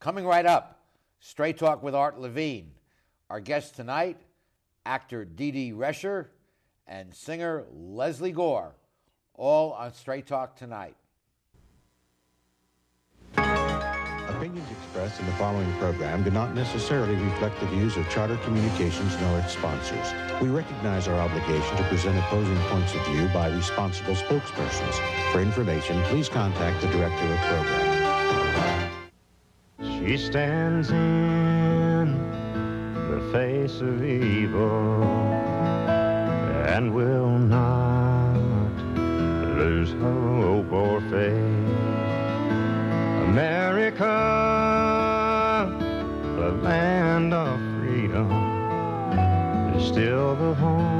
Coming right up, Straight Talk with Art Levine. Our guest tonight, actor Dee Dee Rescher and singer Lesley Gore, all on Straight Talk tonight. Opinions expressed in the following program do not necessarily reflect the views of Charter Communications nor its sponsors. We recognize our obligation to present opposing points of view by responsible spokespersons. For information, please contact the director of program. She stands in the face of evil and will not lose hope or faith. America, the land of freedom, is still the home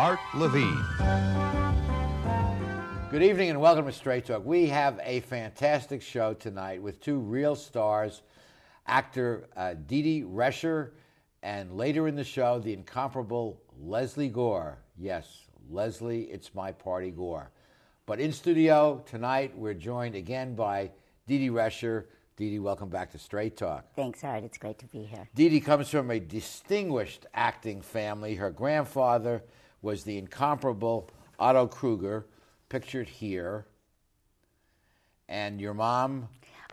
Art Levine. Good evening and welcome to Straight Talk. We have a fantastic show tonight with two real stars, actor uh, Dee Dee Rescher, and later in the show, the incomparable Lesley Gore. Yes, Lesley, it's my party Gore. But in studio tonight, we're joined again by Dee Dee Rescher. Dee Dee, welcome back to Straight Talk. Thanks, Art. It's great to be here. Dee Dee comes from a distinguished acting family. Her grandfather was the incomparable Otto Kruger, pictured here. And your mom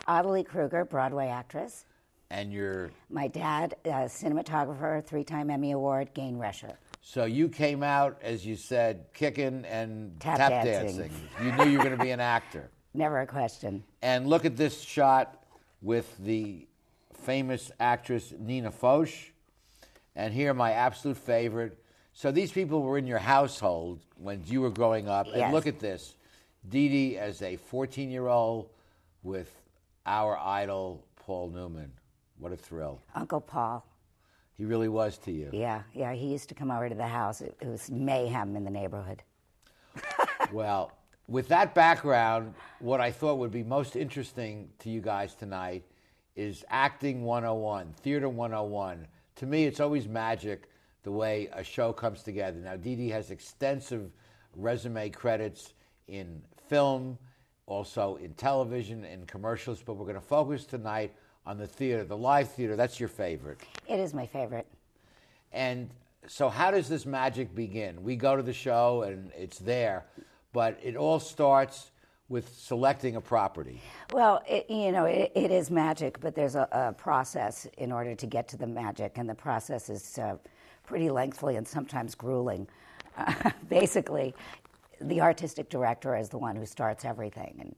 Ottilie Kruger, Broadway actress. and your. My dad, cinematographer, three-time Emmy Award, Gayne Rescher. So you came out, as you said, kicking and Tap dancing. dancing. You knew you were going to be an actor. Never a question. And look at this shot with the famous actress Nina Foch. And here, my absolute favorite. So these people were in your household when you were growing up. And look at this Dee Dee as a 14 year old with our idol, Paul Newman. What a thrill. Uncle Paul. He really was to you. Yeah, yeah. He used to come over to the house. It, it was mayhem in the neighborhood. Well, with that background, what I thought would be most interesting to you guys tonight is acting 101, theater 101. To me, it's always magic the way a show comes together. Now, Dee Dee has extensive resume credits in film, also in television and commercials, but we're going to focus tonight on the theater, the live theater. That's your favorite. It is my favorite. And so, how does this magic begin? We go to the show and it's there, but it all starts with selecting a property. Well, it, you know, it, it is magic, but there's a, a process in order to get to the magic, and the process is uh, pretty lengthy and sometimes grueling. Uh, basically, the artistic director is the one who starts everything, and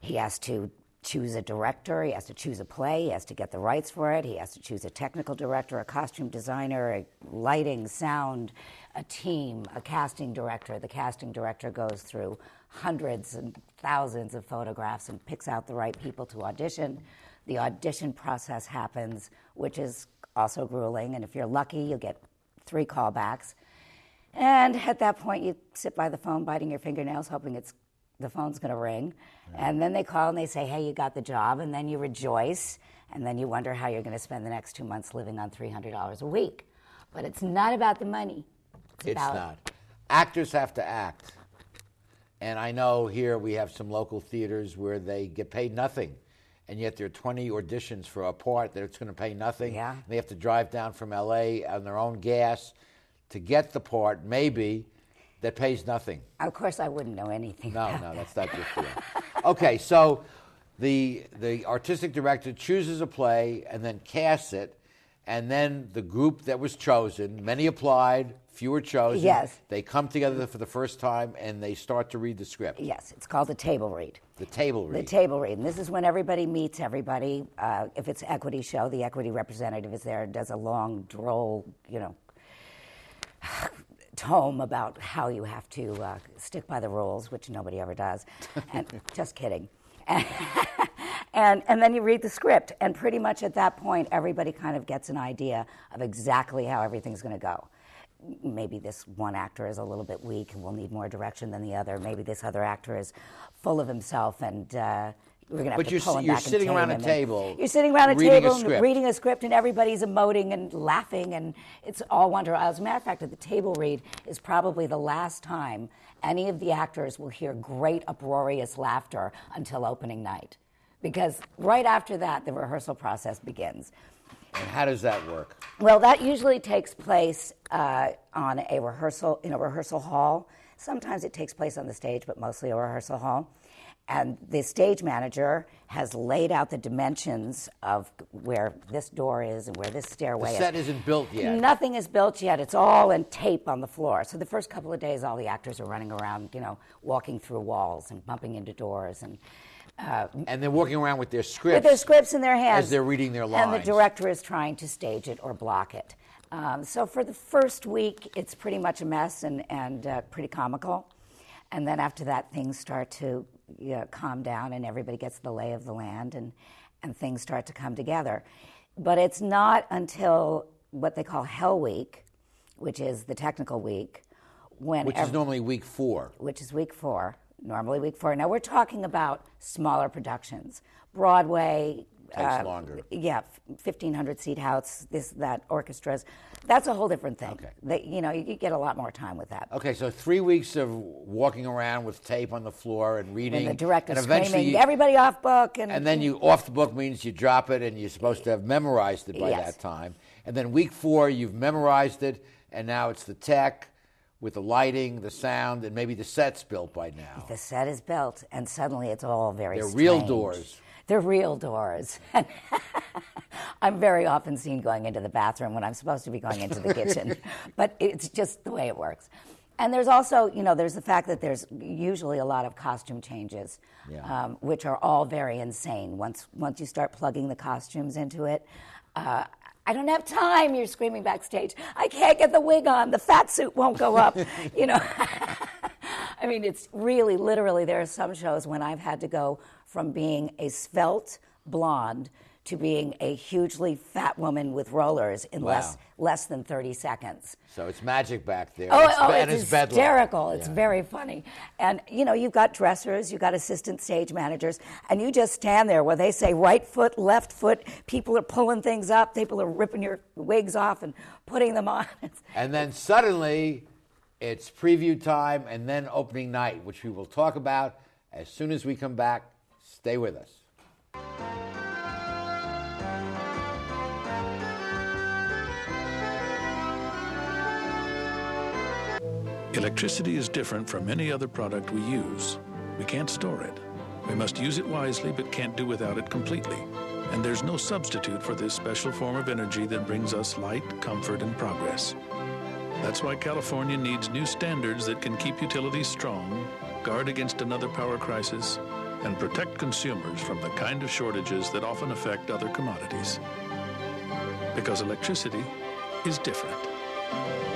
he has to choose a director, he has to choose a play, he has to get the rights for it, he has to choose a technical director, a costume designer, a lighting, sound, a team, a casting director. The casting director goes through hundreds and thousands of photographs and picks out the right people to audition. The audition process happens, which is also grueling, and if you're lucky, you'll get three callbacks. And at that point, you sit by the phone, biting your fingernails, hoping it's the phone's going to ring. And then they call and they say, "Hey, you got the job," and then you rejoice, and then you wonder how you're going to spend the next two months living on three hundred dollars a week. But it's not about the money. It's, It's about not. Actors have to act. And I know here we have some local theaters where they get paid nothing. And yet there are 20 auditions for a part that it's going to pay nothing. Yeah. And they have to drive down from LA on their own gas to get the part, maybe. that pays nothing. Of course, I wouldn't know anything. No, no, that. that's not your field. Okay, so the the artistic director chooses a play and then casts it, and then the group that was chosen, many applied, few were chosen. Yes. They come together for the first time and they start to read the script. Yes, it's called the table read. The table read. The table read. And this is when everybody meets everybody. Uh, if it's equity show, the equity representative is there, and does a long, droll, you know, tome about how you have to uh, stick by the rules, which nobody ever does. And just kidding. And, and then you read the script, and pretty much at that point, everybody kind of gets an idea of exactly how everything's going to go. Maybe this one actor is a little bit weak and will need more direction than the other. Maybe this other actor is full of himself and uh, we're going to have But to you're pull him you're back sitting around a table You're sitting around a reading a table and script. reading a script, and everybody's emoting and laughing, and it's all wonderful. As a matter of fact, at the table read is probably the last time any of the actors will hear great uproarious laughter until opening night, because right after that, the rehearsal process begins. And how does that work? Well, that usually takes place uh, on a rehearsal in a rehearsal hall. Sometimes it takes place on the stage, but mostly a rehearsal hall. And the stage manager has laid out the dimensions of where this door is and where this stairway The is. set isn't built yet. Nothing is built yet. It's all in tape on the floor. So the first couple of days, all the actors are running around, you know, walking through walls and bumping into doors and uh, And they're walking around with their scripts. with their scripts in their hands As they're reading their lines. And the director is trying to stage it or block it. Um, so for the first week, it's pretty much a mess and, and uh, pretty comical. And then after that, things start to you know, calm down and everybody gets the lay of the land and, and things start to come together. But it's not until what they call Hell Week, which is the technical week, when which ev- is normally week four. which is week four, normally week four. Now we're talking about smaller productions, Broadway. Uh, Takes longer. Yeah, fifteen hundred seat house, this that orchestras. That's a whole different thing. Okay. They, you know, you, get a lot more time with that. Okay, so three weeks of walking around with tape on the floor and reading. And the director and eventually screaming, you- "Everybody off book!" And, And then you off the book means you drop it and you're supposed to have memorized it by Yes. that time. And then week four, you've memorized it, and now it's the tech with the lighting, the sound, and maybe the set's built by now. the set is built, and suddenly it's all very. They're real doors. They're real doors. I'm very often seen going into the bathroom when I'm supposed to be going into the kitchen, but it's just the way it works. And there's also, you know, there's the fact that there's usually a lot of costume changes, Yeah. um, which are all very insane. Once once you start plugging the costumes into it, uh, I don't have time. You're screaming backstage. I can't get the wig on. The fat suit won't go up. you know. I mean, it's really literally. There are some shows when I've had to go from being a svelte blonde to being a hugely fat woman with rollers in less Wow. less than 30 seconds. So it's magic back there. Oh, It's oh, it's bedlam. hysterical. It's Yeah. very funny. And, you know, you've got dressers, you've got assistant stage managers, and you just stand there where they say right foot, left foot. People are pulling things up, people are ripping your wigs off and putting them on. And then suddenly, it's preview time and then opening night, which we will talk about as soon as we come back. Stay with us. Electricity is different from any other product we use. We can't store it. We must use it wisely, but can't do without it completely. And there's no substitute for this special form of energy that brings us light, comfort, and progress. That's why California needs new standards that can keep utilities strong, guard against another power crisis, and protect consumers from the kind of shortages that often affect other commodities. Because electricity is different.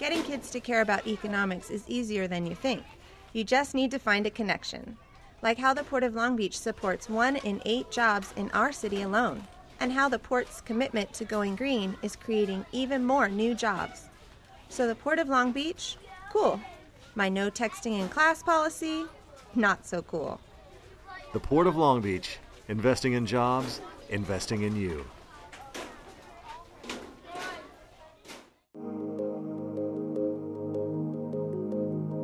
Getting kids to care about economics is easier than you think. You just need to find a connection. Like how the Port of Long Beach supports one in eight jobs in our city alone, and how the port's commitment to going green is creating even more new jobs. So the Port of Long Beach, cool. My no texting in class policy, not so cool. The Port of Long Beach, investing in jobs, investing in you.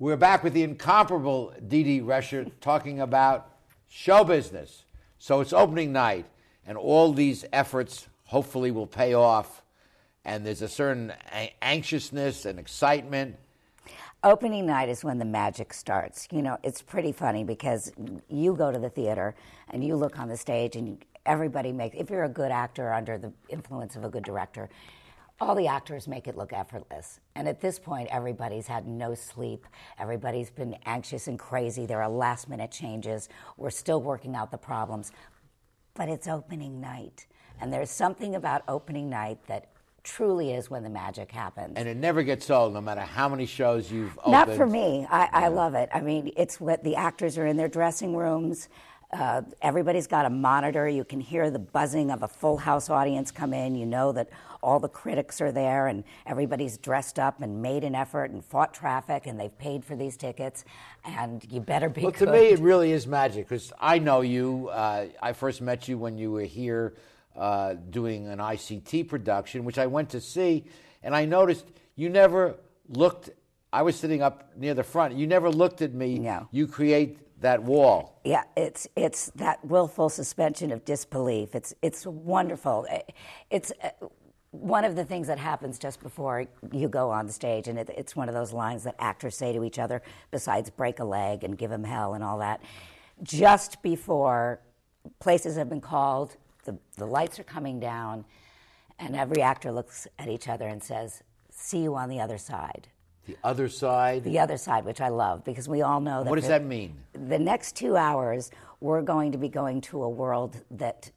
We're back with the incomparable Dee Dee Rescher talking about show business. So it's opening night, and all these efforts hopefully will pay off. And there's a certain a- anxiousness and excitement. Opening night is when the magic starts. You know, it's pretty funny because you go to the theater and you look on the stage and everybody makes, if you're a good actor under the influence of a good director, all the actors make it look effortless. And at this point, everybody's had no sleep. Everybody's been anxious and crazy. There are last minute changes. We're still working out the problems. But it's opening night. And there's something about opening night that truly is when the magic happens. And it never gets old, no matter how many shows you've opened. Not for me. I, I love it. I mean, it's what the actors are in their dressing rooms. Uh, everybody's got a monitor. You can hear the buzzing of a full house audience come in. You know that all the critics are there and everybody's dressed up and made an effort and fought traffic and they've paid for these tickets. And you better be Well, to me, it really is magic because I know you. Uh, I first met you when you were here uh, doing an ICT production, which I went to see, and I noticed you never looked. I was sitting up near the front. You never looked at me. No. You create that wall. Yeah, it's it's that willful suspension of disbelief. It's it's wonderful. It's uh, one of the things that happens just before you go on stage, and it, it's one of those lines that actors say to each other, besides "break a leg" and "give him hell" and all that. Just before places have been called, the the lights are coming down, and every actor looks at each other and says, "See you on the other side." The other side. The other side, which I love, because we all know that. What does the- that mean? The next two hours, we're going to be going to a world that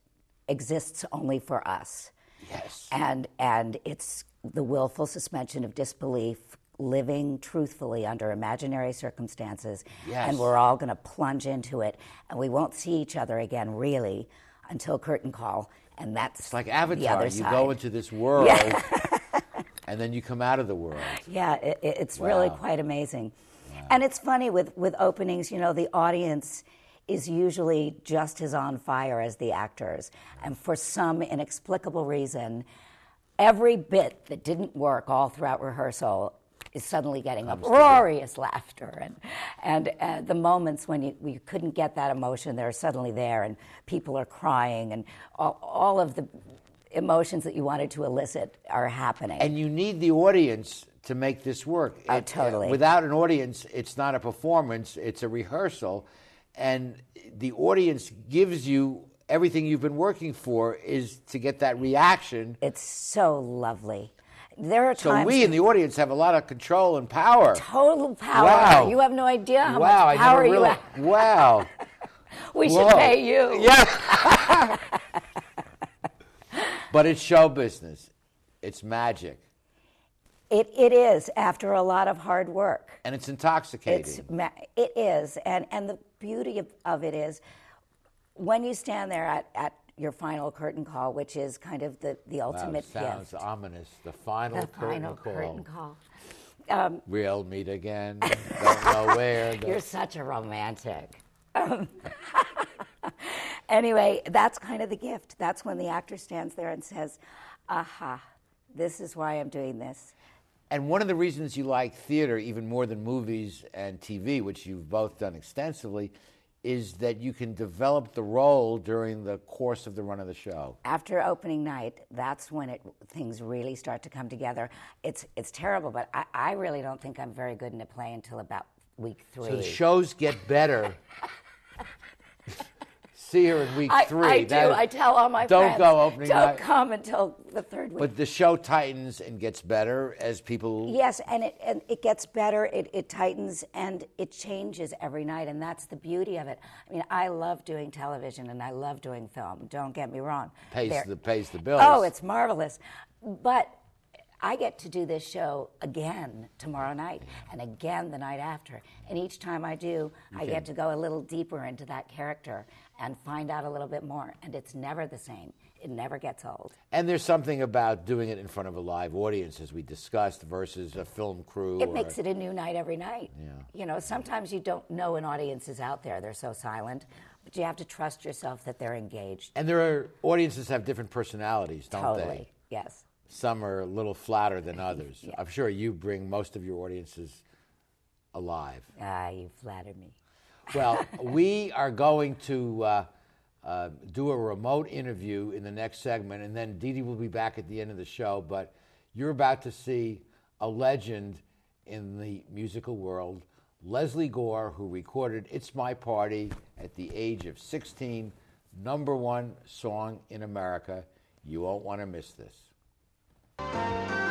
exists only for us. Yes. And and it's the willful suspension of disbelief, living truthfully under imaginary circumstances. Yes. And we're all going to plunge into it, and we won't see each other again really until curtain call, and that's It's like Avatar. You go into this world, Yeah. and then you come out of the world. Yeah, it, it- it's really quite amazing. And it's funny with, with openings, you know, the audience is usually just as on fire as the actors. And for some inexplicable reason, every bit that didn't work all throughout rehearsal is suddenly getting uproarious laughter. And, and uh, the moments when you, you couldn't get that emotion, they're suddenly there, and people are crying, and all, all of the emotions that you wanted to elicit are happening. And you need the audience to make this work. Oh, It- totally. without an audience, it's not a performance, it's a rehearsal. And the audience gives you everything you've been working for is to get that reaction. It's so lovely. There are So we in the audience have a lot of control and power. total power. Wow. You have no idea how wow, much I power never you have. Wow. We Whoa. should pay you. Yeah. but it's show business. It's magic. It, it is after a lot of hard work. And it's intoxicating. It's ma- it is, and and the beauty of, of it is when you stand there at, at your final curtain call, which is kind of the, the Wow, ultimate sounds gift. ominous. The final the curtain final call. curtain call. Um, We'll meet again. Don't know where. You're such a romantic. Um, anyway, that's kind of the gift. That's when the actor stands there and says, aha, this is why I'm doing this. And one of the reasons you like theater even more than movies and TV, which you've both done extensively, is that you can develop the role during the course of the run of the show. After opening night, that's when it, things really start to come together. It's, it's terrible, but I, I really don't think I'm very good in a play until about week three. So the shows get better. see her in week I, three. I do. That- I tell all my don't friends. go opening Don't night. come until the third week. But the show tightens and gets better as people. Yes, and it and it gets better. It, it tightens and it changes every night, and that's the beauty of it. I mean, I love doing television and I love doing film. Don't get me wrong. Pays the pays the bills. Oh, it's marvelous. But I get to do this show again tomorrow night and again the night after. And each time I do, I get to go a little deeper into that character and find out a little bit more. And it's never the same. It never gets old. And there's something about doing it in front of a live audience, as we discussed, versus a film crew. It or makes it a new night every night. Yeah. You know, sometimes you don't know an audience is out there. They're so silent. But you have to trust yourself that they're engaged. And there are audiences have different personalities, don't totally. they? Yes. Some are a little flatter than others. I'm sure you bring most of your audiences alive. Ah, you flatter me. Well, we are going to uh, uh, do a remote interview in the next segment, and then Dee Dee will be back at the end of the show. But you're about to see a legend in the musical world, Lesley Gore, who recorded It's My Party at the age of 16, number one song in America. You won't want to miss this.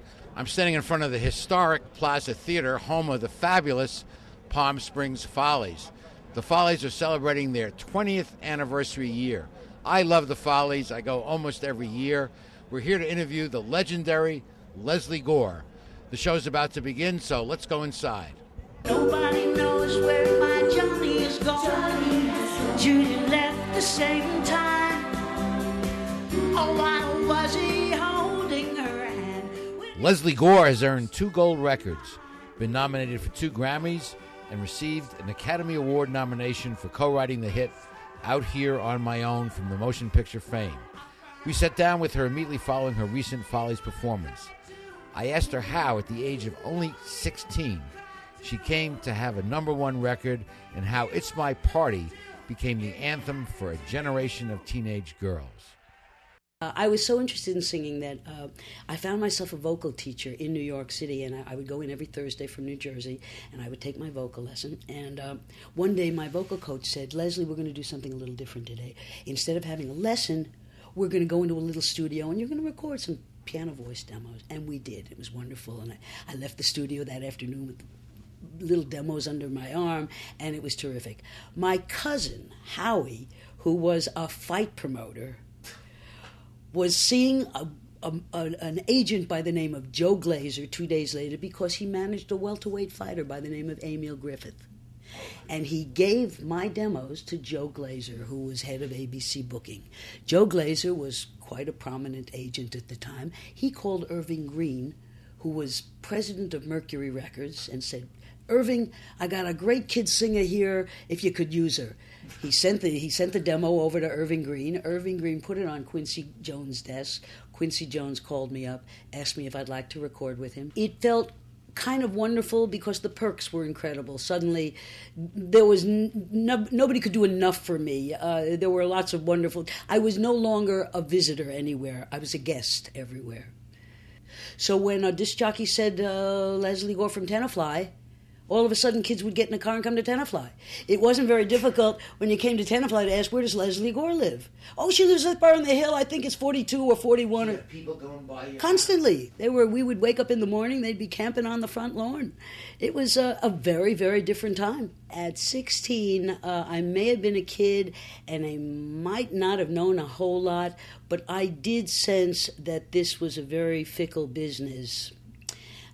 I'm standing in front of the historic Plaza Theater, home of the fabulous Palm Springs Follies. The Follies are celebrating their 20th anniversary year. I love the Follies. I go almost every year. We're here to interview the legendary Lesley Gore. The show's about to begin, so let's go inside. Nobody knows where my Johnny is gone. Judy left the same time. Oh, why was he holding her hand? Lesley Gore has earned two gold records, been nominated for two Grammys, and received an Academy Award nomination for co writing the hit Out Here on My Own from the motion picture fame. We sat down with her immediately following her recent Follies performance. I asked her how, at the age of only 16, she came to have a number one record and how It's My Party became the anthem for a generation of teenage girls. Uh, I was so interested in singing that uh, I found myself a vocal teacher in New York City, and I, I would go in every Thursday from New Jersey, and I would take my vocal lesson. And uh, one day, my vocal coach said, "Lesley, we're going to do something a little different today. Instead of having a lesson, we're going to go into a little studio, and you're going to record some piano voice demos." And we did. It was wonderful, and I, I left the studio that afternoon with little demos under my arm, and it was terrific. My cousin Howie, who was a fight promoter was seeing a, a, a, an agent by the name of Joe Glaser two days later because he managed a welterweight fighter by the name of Emil Griffith. And he gave my demos to Joe Glaser, who was head of ABC booking. Joe Glaser was quite a prominent agent at the time. He called Irving Green, who was president of Mercury Records, and said, Irving, I got a great kid singer here if you could use her. He sent the he sent the demo over to Irving Green. Irving Green put it on Quincy Jones' desk. Quincy Jones called me up, asked me if I'd like to record with him. It felt kind of wonderful because the perks were incredible. Suddenly, there was no, nobody could do enough for me. Uh, there were lots of wonderful. I was no longer a visitor anywhere. I was a guest everywhere. So when a disc jockey said uh, Lesley Gore from Tenafly, all of a sudden kids would get in a car and come to Tenafly. It wasn't very difficult when you came to Tenafly to ask where does Lesley Gore live. Oh, she lives up there on the hill. I think it's forty-two or forty-one. Or... People going by here. Constantly, they were. We would wake up in the morning. They'd be camping on the front lawn. It was a, a very, very different time. At sixteen, uh, I may have been a kid, and I might not have known a whole lot, but I did sense that this was a very fickle business.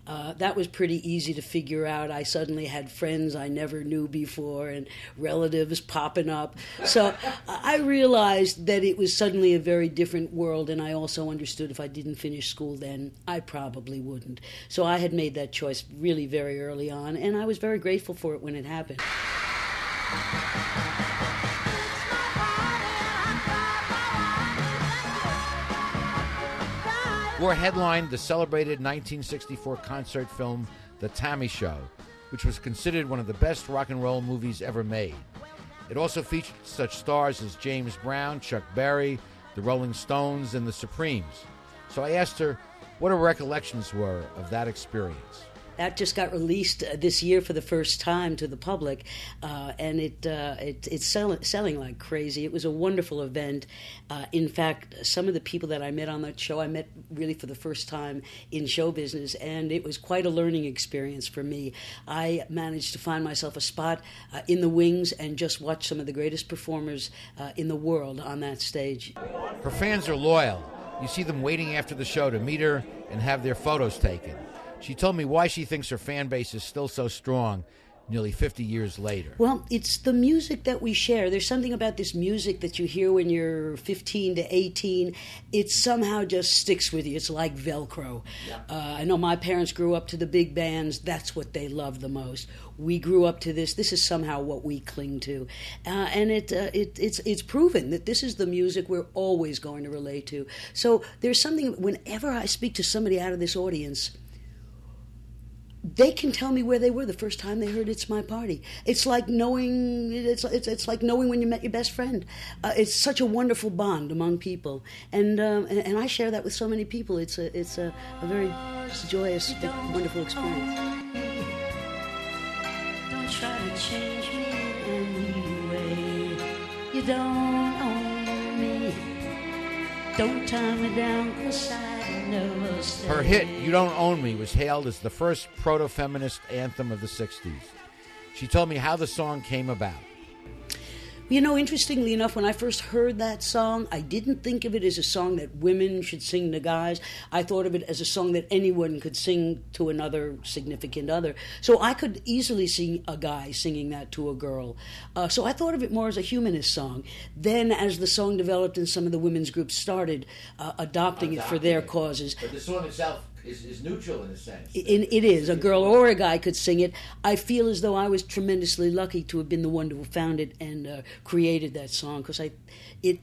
Uh, that was pretty easy to figure out. I suddenly had friends I never knew before and relatives popping up. So I realized that it was suddenly a very different world, and I also understood if I didn't finish school then, I probably wouldn't. So I had made that choice really very early on, and I was very grateful for it when it happened. Gore headlined the celebrated 1964 concert film The T.A.M.I. Show, which was considered one of the best rock and roll movies ever made. It also featured such stars as James Brown, Chuck Berry, the Rolling Stones, and the Supremes. So I asked her what her recollections were of that experience. That just got released uh, this year for the first time to the public, uh, and it, uh, it it's sell- selling like crazy. It was a wonderful event. Uh, in fact, some of the people that I met on that show, I met really for the first time in show business, and it was quite a learning experience for me. I managed to find myself a spot uh, in the wings and just watch some of the greatest performers uh, in the world on that stage. Her fans are loyal. You see them waiting after the show to meet her and have their photos taken. She told me why she thinks her fan base is still so strong nearly 50 years later. Well, it's the music that we share. There's something about this music that you hear when you're 15 to 18. It somehow just sticks with you. It's like Velcro. Uh, I know my parents grew up to the big bands. That's what they love the most. We grew up to this. This is somehow what we cling to, uh, and it, uh, it it's it's proven that this is the music we're always going to relate to. So there's something. Whenever I speak to somebody out of this audience they can tell me where they were the first time they heard "It's My Party." It's like knowing it's it's, it's like knowing when you met your best friend. Uh, it's such a wonderful bond among people, and, um, and and I share that with so many people. It's a it's a, a very joyous, wonderful experience. Don't try to change me anyway. You don't own me. Don't tie me down, cause I. Her hit, You Don't Own Me, was hailed as the first proto feminist anthem of the 60s. She told me how the song came about. You know, interestingly enough, when I first heard that song, I didn't think of it as a song that women should sing to guys. I thought of it as a song that anyone could sing to another significant other. So I could easily see a guy singing that to a girl. Uh, so I thought of it more as a humanist song. Then, as the song developed and some of the women's groups started uh, adopting it for their causes, But the song itself is, is neutral in a sense. it, it is. A girl or a guy could sing it. I feel as though I was tremendously lucky to have been the one to have found it and uh, created that song because I, it,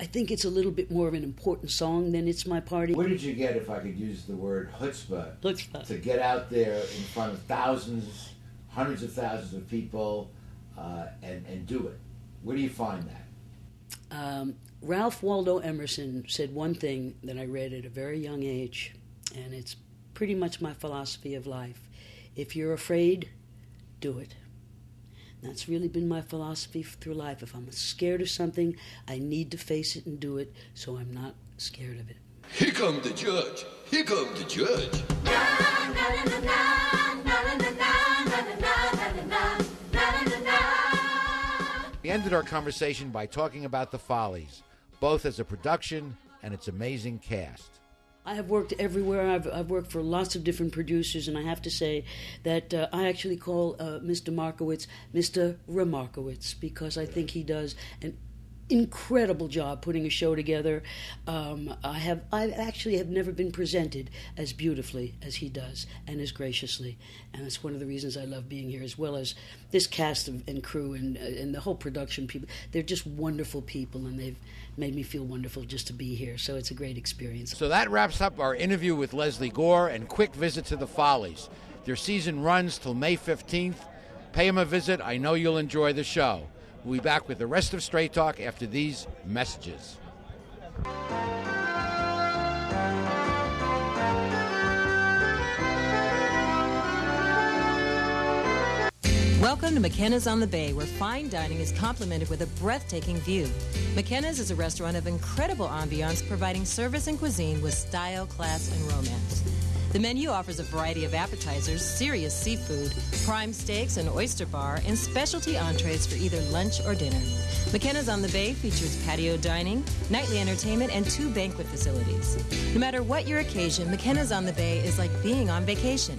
I think it's a little bit more of an important song than "It's My Party." Where did you get, if I could use the word chutzpah, Chutzpah. to get out there in front of thousands, hundreds of thousands of people uh, and, and do it? Where do you find that? Um, Ralph Waldo Emerson said one thing that I read at a very young age, and it's pretty much my philosophy of life. If you're afraid, do it. That's really been my philosophy through life. If I'm scared of something, I need to face it and do it so I'm not scared of it. Here come the judge. Here come the judge. We ended our conversation by talking about the Follies, both as a production and its amazing cast. I have worked everywhere. I've, I've worked for lots of different producers, and I have to say that uh, I actually call uh, Mr. Markowitz Mr. Remarkowitz because I think he does an incredible job putting a show together. Um, I have I actually have never been presented as beautifully as he does and as graciously, and that's one of the reasons I love being here, as well as this cast of, and crew and uh, and the whole production people. They're just wonderful people, and they've made me feel wonderful just to be here. So it's a great experience. So that wraps up our interview with Lesley Gore and quick visit to the Follies. Their season runs till May 15th. Pay them a visit. I know you'll enjoy the show. We'll be back with the rest of Straight Talk after these messages. Welcome to McKenna's on the Bay, where fine dining is complemented with a breathtaking view. McKenna's is a restaurant of incredible ambiance, providing service and cuisine with style, class, and romance. The menu offers a variety of appetizers, serious seafood, prime steaks, an oyster bar, and specialty entrees for either lunch or dinner. McKenna's on the Bay features patio dining, nightly entertainment, and two banquet facilities. No matter what your occasion, McKenna's on the Bay is like being on vacation.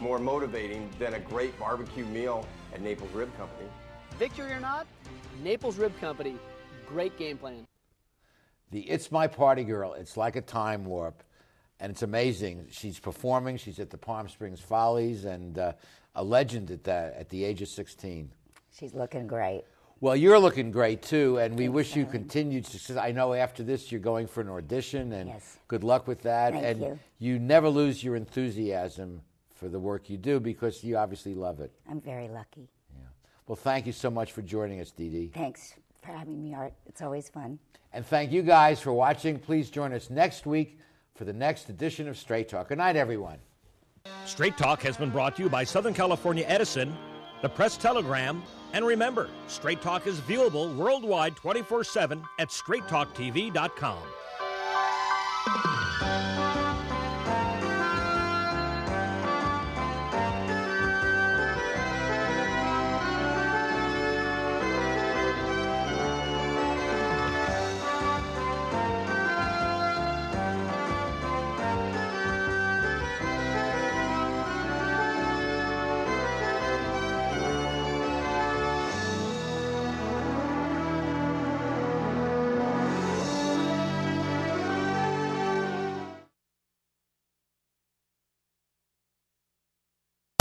more motivating than a great barbecue meal at Naples Rib Company. Victory or not, Naples Rib Company, great game plan. The It's My Party Girl, it's like a time warp. And it's amazing. She's performing. She's at the Palm Springs Follies and uh, a legend at that at the age of 16. She's looking great. Well, you're looking great too, and we wish you continued success. I know after this you're going for an audition, and Yes. good luck with that. Thank and you. never lose your enthusiasm for the work you do because you obviously love it. I'm very lucky. Yeah. Well, thank you so much for joining us, Dee Dee. Thanks for having me, Art. It's always fun. And thank you guys for watching. Please join us next week for the next edition of Straight Talk. Good night, everyone. Straight Talk has been brought to you by Southern California Edison, the Press Telegram, and remember, Straight Talk is viewable worldwide 24 7 at straighttalktv.com.